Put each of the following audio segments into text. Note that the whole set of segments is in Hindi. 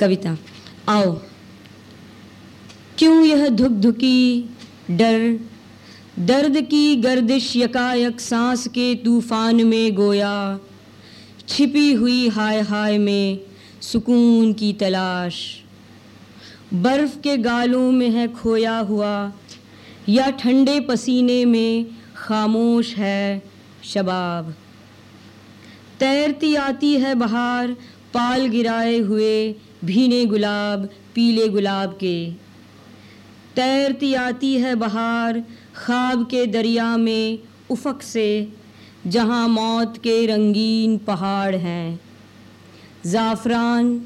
कविता, आओ। क्यों यह धुक धुकी डर? दर्द की गर्दिश यकायक सांस के तूफ़ान में गोया। छिपी हुई हाय हाय में सुकून की तलाश। बर्फ़ के गालों में है खोया हुआ, या ठंडे पसीने में खामोश है शबाब। तैरती आती है बहार पाल गिराए हुए भीने गुलाब, पीले गुलाब के। तैरती आती है बहार ख्वाब के दरिया में उफक से, जहाँ मौत के रंगीन पहाड़ हैं। ज़ाफ़रान,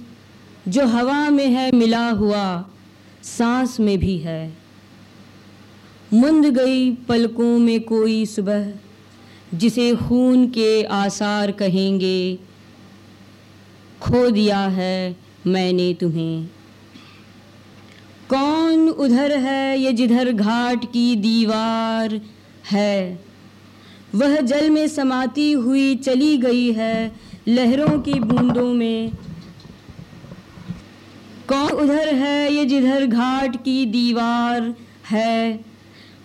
जो हवा में है मिला हुआ, सांस में भी है। मुंद गई पलकों में कोई सुबह, जिसे खून के आसार कहेंगे खो दिया है मैंने तुम्हें। कौन उधर है ये जिधर घाट की दीवार है? वह जल में समाती हुई चली गई है लहरों की बूंदों में। कौन उधर है ये जिधर घाट की दीवार है?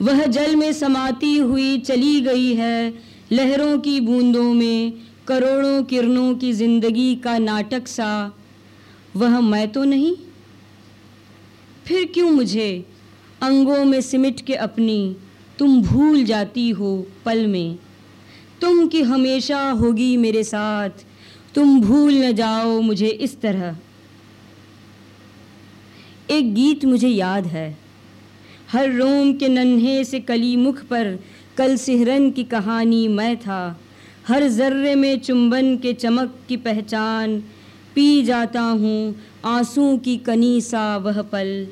वह जल में समाती हुई चली गई है लहरों की बूंदों में। करोड़ों किरणों की ज़िंदगी का नाटक सा, वह मैं तो नहीं? फिर क्यों मुझे अंगों में सिमट के अपनी तुम भूल जाती हो पल में? तुम कि हमेशा होगी मेरे साथ, तुम भूल न जाओ मुझे इस तरह। एक गीत मुझे याद है, हर रोम के नन्हे से कली मुख पर कल सिहरन की कहानी मैं था। हर जर्रे में चुंबन के चमक की पहचान। पी जाता हूँ आँसू की कनी सा वह पल।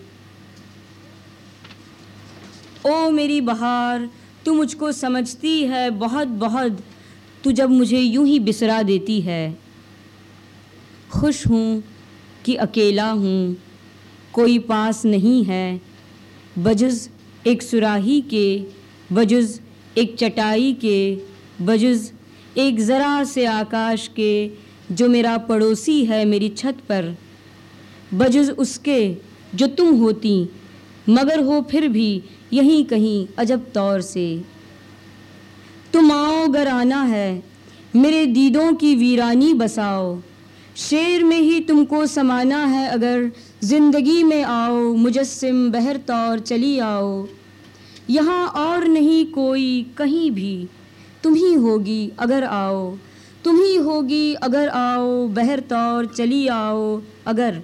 ओ मेरी बहार, तू मुझको समझती है बहुत बहुत। तू जब मुझे यूँ ही बिसरा देती है। खुश हूँ कि अकेला हूँ, कोई पास नहीं है। बजुज़ एक सुराही के, बजुज़ एक चटाई के, बजुज़ एक ज़रा से आकाश के जो मेरा पड़ोसी है मेरी छत पर बजुज़ उसके जो तुम होती, मगर हो फिर भी यहीं कहीं अजब तौर से। तुम आओ अगर आना है, मेरे दीदों की वीरानी बसाओ, शेर में ही तुमको समाना है अगर ज़िंदगी में आओ, मुजस्सिम बहर तौर चली आओ। यहाँ और नहीं कोई कहीं भी तुम ही होगी अगर आओ। तुम ही होगी अगर आओ बहर तौर चली आओ, अगर।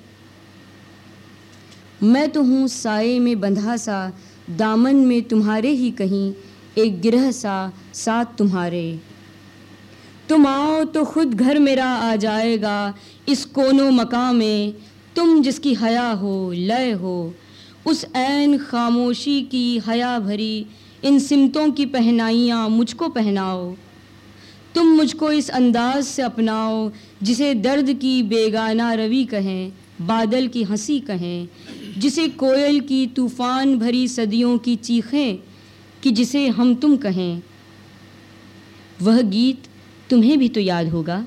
मैं तो हूँ साए में बंधा सा, दामन में तुम्हारे ही कहीं, एक गिरह सा, साथ तुम्हारे। तुम आओ तो खुद घर मेरा आ जाएगा, इस कोनो मकाम। में तुम जिसकी हया हो, लय हो, उस ऐन खामोशी की हया भरी इन सिमतों की पहनाइयाँ मुझको पहनाओ। तुम मुझको इस अंदाज से अपनाओ, जिसे दर्द की बेगाना रवि कहें, बादल की हँसी कहें, जिसे कोयल की तूफ़ान भरी सदियों की चीखें, कि जिसे हम तुम कहें। वह गीत तुम्हें भी तो याद होगा।